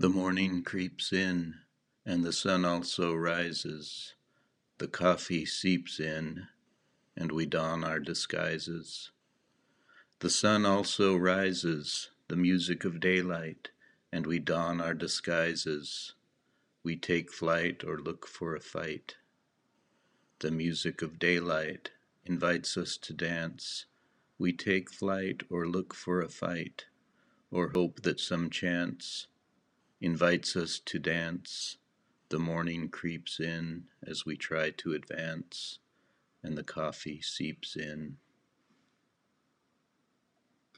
The morning creeps in, and the sun also rises. The coffee seeps in, and we don our disguises. The sun also rises, the music of daylight, and we don our disguises. We take flight or look for a fight. The music of daylight invites us to dance. We take flight or look for a fight, or hope that some chance invites us to dance. The morning creeps in as we try to advance, and the coffee seeps in.